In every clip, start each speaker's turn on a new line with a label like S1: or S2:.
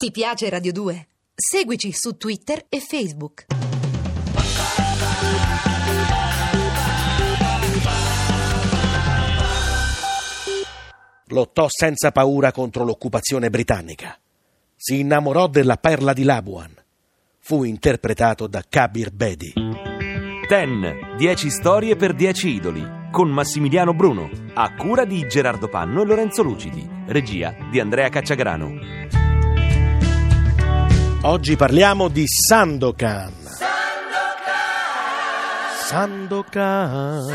S1: Ti piace Radio 2? Seguici su Twitter e Facebook.
S2: Lottò senza paura contro l'occupazione britannica. Si innamorò della perla di Labuan. Fu interpretato da Kabir Bedi.
S3: Ten, 10 storie per 10 idoli, con Massimiliano Bruno, a cura di Gerardo Panno e Lorenzo Lucidi, regia di Andrea Cacciagrano.
S2: Oggi parliamo di Sandokan. Sandokan.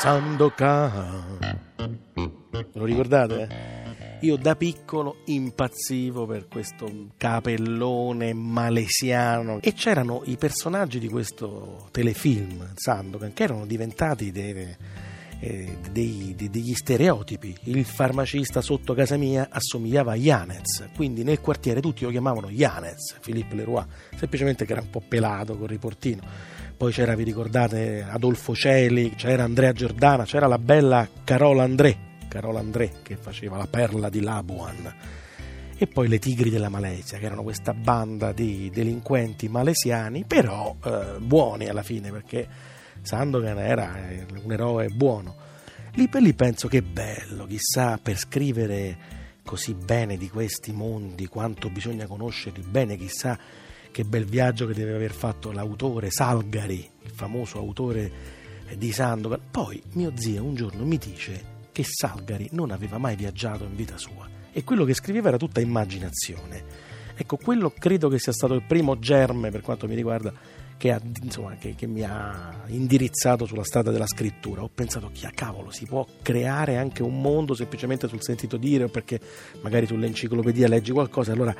S2: Sandokan. Lo ricordate? Io da piccolo impazzivo per questo capellone malesiano e c'erano i personaggi di questo telefilm Sandokan che erano diventati dei, eh, dei, degli stereotipi. Il farmacista sotto casa mia assomigliava a Janez, quindi nel quartiere tutti lo chiamavano Janez, Philippe Leroy, semplicemente che era un po' pelato col riportino. Poi c'era, vi ricordate, Adolfo Celi, c'era Andrea Giordana, c'era la bella Carola André, Carola André che faceva la perla di Labuan e poi le Tigri della Malesia, che erano questa banda di delinquenti malesiani, però eh, buoni alla fine, perché Sandokan era un eroe buono. Lì per lì penso che bello, chissà, per scrivere così bene di questi mondi, quanto bisogna conoscerli bene, chissà che bel viaggio che deve aver fatto l'autore Salgari, il famoso autore di Sandokan. Poi mio zio un giorno mi dice che Salgari non aveva mai viaggiato in vita sua e quello che scriveva era tutta immaginazione. Ecco, quello credo che sia stato il primo germe per quanto mi riguarda che, ha, insomma, che, che mi ha indirizzato sulla strada della scrittura. Ho pensato, chi a cavolo, si può creare anche un mondo semplicemente sul sentito dire o perché magari sull'enciclopedia leggi qualcosa, allora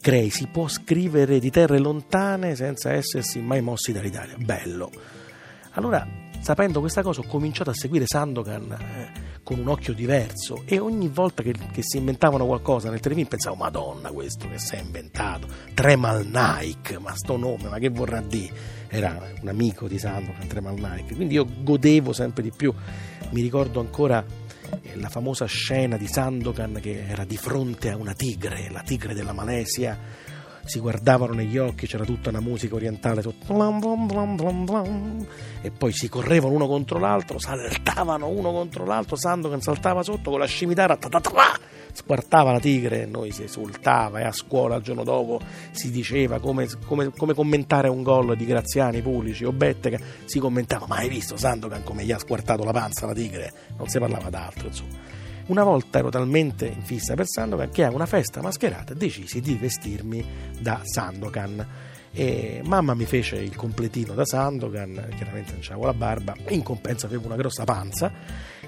S2: crei, si può scrivere di terre lontane senza essersi mai mossi dall'Italia. Bello. Allora, sapendo questa cosa, ho cominciato a seguire Sandokan eh, con un occhio diverso e ogni volta che, che, si inventavano qualcosa nel telefilm pensavo madonna questo che si è inventato? Tremal Nike ma sto nome ma che vorrà dire? Era un amico di Sandokan Tremal Nike quindi io godevo sempre di più. Mi ricordo ancora eh, la famosa scena di Sandokan che era di fronte a una tigre la tigre della Malesia si guardavano negli occhi, c'era tutta una musica orientale e poi si correvano uno contro l'altro, saltavano uno contro l'altro, Sandokan saltava sotto con la scimitara, squartava la tigre e noi si esultava e a scuola il giorno dopo si diceva come, come, come commentare un gol di Graziani, Pulici o Bettega, si commentava, ma hai visto Sandokan come gli ha squartato la panza la tigre? Non si parlava d'altro, insomma. Una volta ero talmente in fissa per Sandokan che a una festa mascherata decisi di vestirmi da Sandokan. E mamma mi fece il completino da Sandokan, chiaramente non c'avevo la barba, in compenso avevo una grossa panza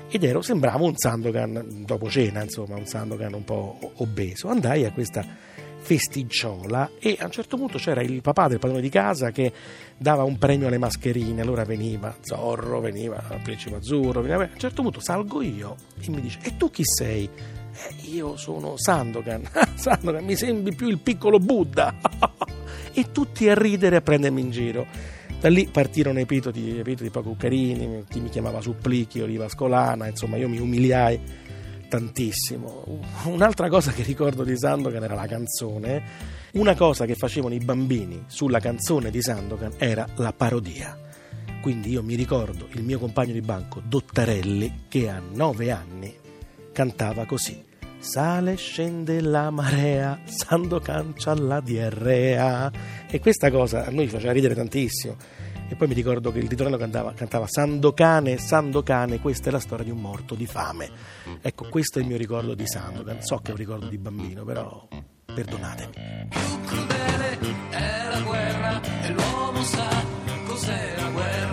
S2: ed ero, sembravo un Sandokan dopo cena, insomma, un Sandokan un po' obeso. Andai a questa festicciola e a un certo punto c'era il papà del padrone di casa che dava un premio alle mascherine, allora veniva Zorro, veniva Principe Azzurro, veniva... a un certo punto salgo io e mi dice e tu chi sei? Eh, io sono Sandokan, Sandokan, mi sembri più il piccolo Buddha e tutti a ridere e a prendermi in giro. Da lì partirono epitodi poco carini, chi mi chiamava Supplichi, Oliva Scolana, insomma io mi umiliai tantissimo. Un'altra cosa che ricordo di Sandokan era la canzone. Una cosa che facevano i bambini sulla canzone di Sandokan era la parodia. Quindi io mi ricordo il mio compagno di banco, Dottarelli, che a nove anni cantava così. Sale, scende la marea, Sandokan c'ha la diarrea. E questa cosa a noi faceva ridere tantissimo e poi mi ricordo che il ritorno cantava, cantava Sandocane, Sandocane, questa è la storia di un morto di fame. Ecco, questo è il mio ricordo di Sandokan. So che è un ricordo di bambino, però perdonatemi.
S4: Crudele è la guerra e l'uomo sa cos'è la guerra.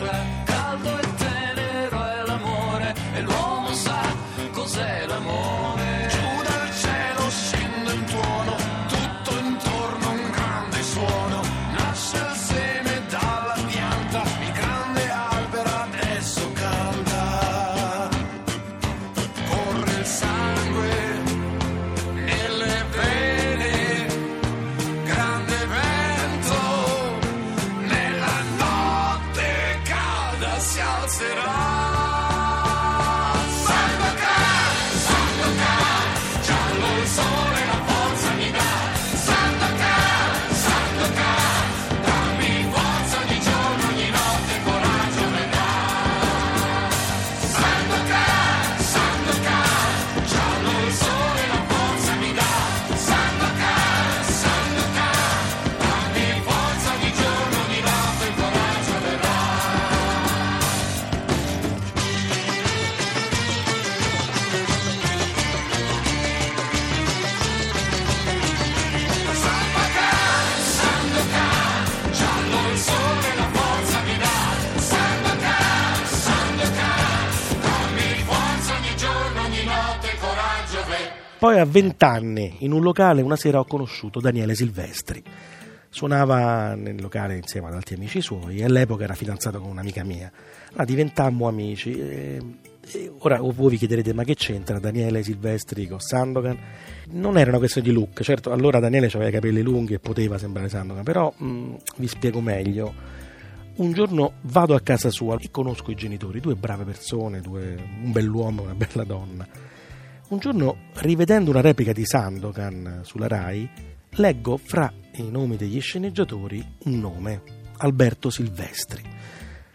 S2: Poi a 20 anni, in un locale, una sera ho conosciuto Daniele Silvestri. Suonava nel locale insieme ad altri amici suoi e all'epoca era fidanzato con un'amica mia. Allora diventammo amici. E, e ora voi vi chiederete ma che c'entra Daniele Silvestri con Sandokan? Non era una questione di look, certo allora Daniele aveva i capelli lunghi e poteva sembrare Sandokan, però mh, vi spiego meglio. Un giorno vado a casa sua e conosco i genitori, due brave persone, due, un bell'uomo e una bella donna. Un giorno, rivedendo una replica di Sandokan sulla Rai, leggo fra i nomi degli sceneggiatori un nome, Alberto Silvestri.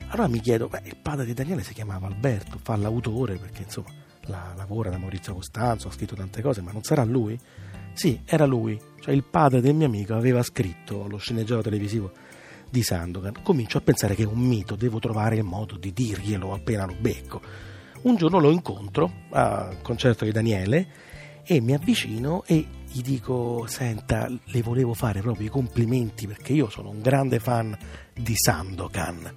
S2: Allora mi chiedo, beh, il padre di Daniele si chiamava Alberto, fa l'autore perché insomma la, lavora da Maurizio Costanzo, ha scritto tante cose, ma non sarà lui? Sì, era lui, cioè il padre del mio amico aveva scritto lo sceneggiato televisivo di Sandokan. Comincio a pensare che è un mito, devo trovare il modo di dirglielo appena lo becco. Un giorno lo incontro al concerto di Daniele e mi avvicino e gli dico: Senta, le volevo fare proprio i complimenti perché io sono un grande fan di Sandokan.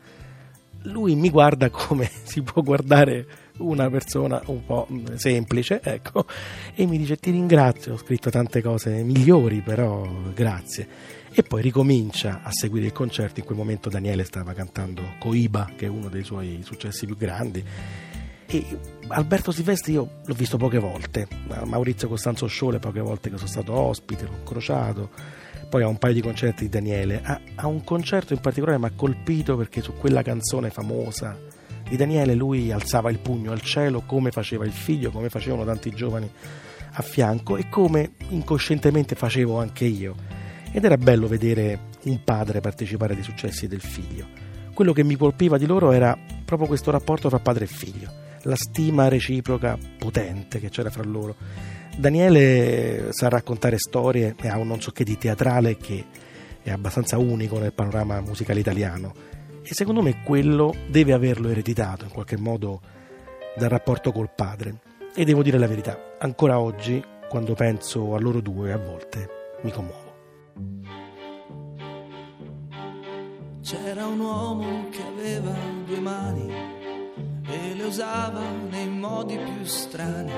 S2: Lui mi guarda come si può guardare una persona un po' semplice, ecco, e mi dice: Ti ringrazio, ho scritto tante cose migliori, però grazie. E poi ricomincia a seguire il concerto. In quel momento Daniele stava cantando Coiba, che è uno dei suoi successi più grandi e Alberto Silvestri io l'ho visto poche volte, Maurizio Costanzo Show le poche volte che sono stato ospite, l'ho incrociato, poi ha un paio di concerti di Daniele, ha, ha un concerto in particolare mi ha colpito perché su quella canzone famosa di Daniele lui alzava il pugno al cielo come faceva il figlio, come facevano tanti giovani a fianco e come incoscientemente facevo anche io. Ed era bello vedere un padre partecipare ai successi del figlio. Quello che mi colpiva di loro era proprio questo rapporto tra padre e figlio la stima reciproca potente che c'era fra loro. Daniele sa raccontare storie e ha un non so che di teatrale che è abbastanza unico nel panorama musicale italiano e secondo me quello deve averlo ereditato in qualche modo dal rapporto col padre. E devo dire la verità, ancora oggi quando penso a loro due a volte mi commuovo.
S5: C'era un uomo che aveva due mani le usava nei modi più strani.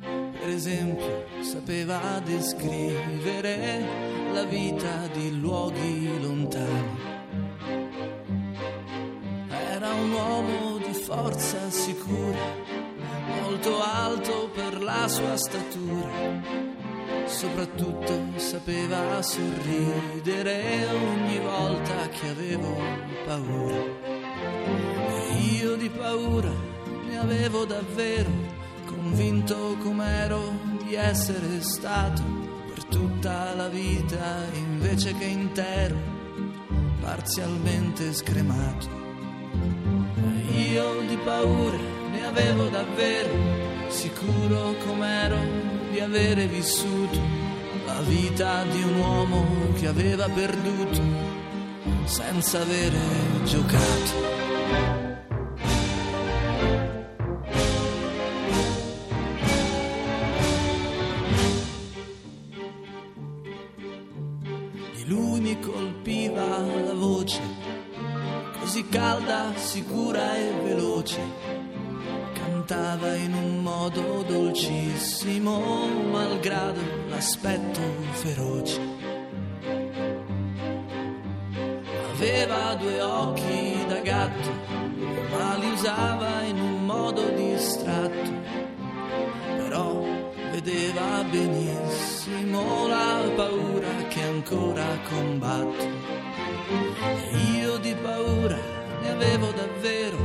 S5: Per esempio, sapeva descrivere la vita di luoghi lontani. Era un uomo di forza sicura, molto alto per la sua statura. Soprattutto sapeva sorridere ogni volta che avevo paura. Io di paura ne avevo davvero, convinto com'ero di essere stato per tutta la vita invece che intero, parzialmente scremato. Io di paura ne avevo davvero, sicuro com'ero di avere vissuto la vita di un uomo che aveva perduto senza avere giocato. Calda, sicura e veloce. Cantava in un modo dolcissimo, malgrado l'aspetto feroce. Aveva due occhi da gatto, ma li usava in un modo distratto. Però vedeva benissimo la paura che ancora combatto. Io di paura ne avevo davvero,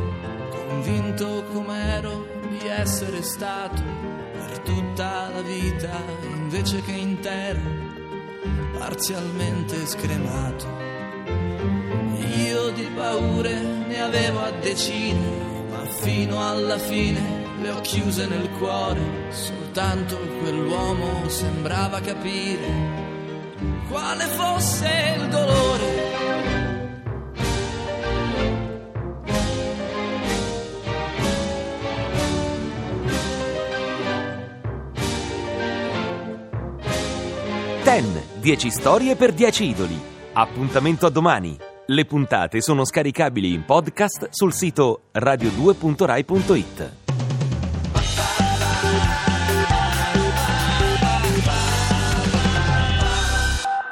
S5: convinto com'ero di essere stato per tutta la vita, invece che intero, parzialmente scremato. Io di paure ne avevo a decine, ma fino alla fine le ho chiuse nel cuore, soltanto quell'uomo sembrava capire quale fosse il dolore
S3: Ten, 10 storie per 10 idoli. Appuntamento a domani. Le puntate sono scaricabili in podcast sul sito radio2.rai.it.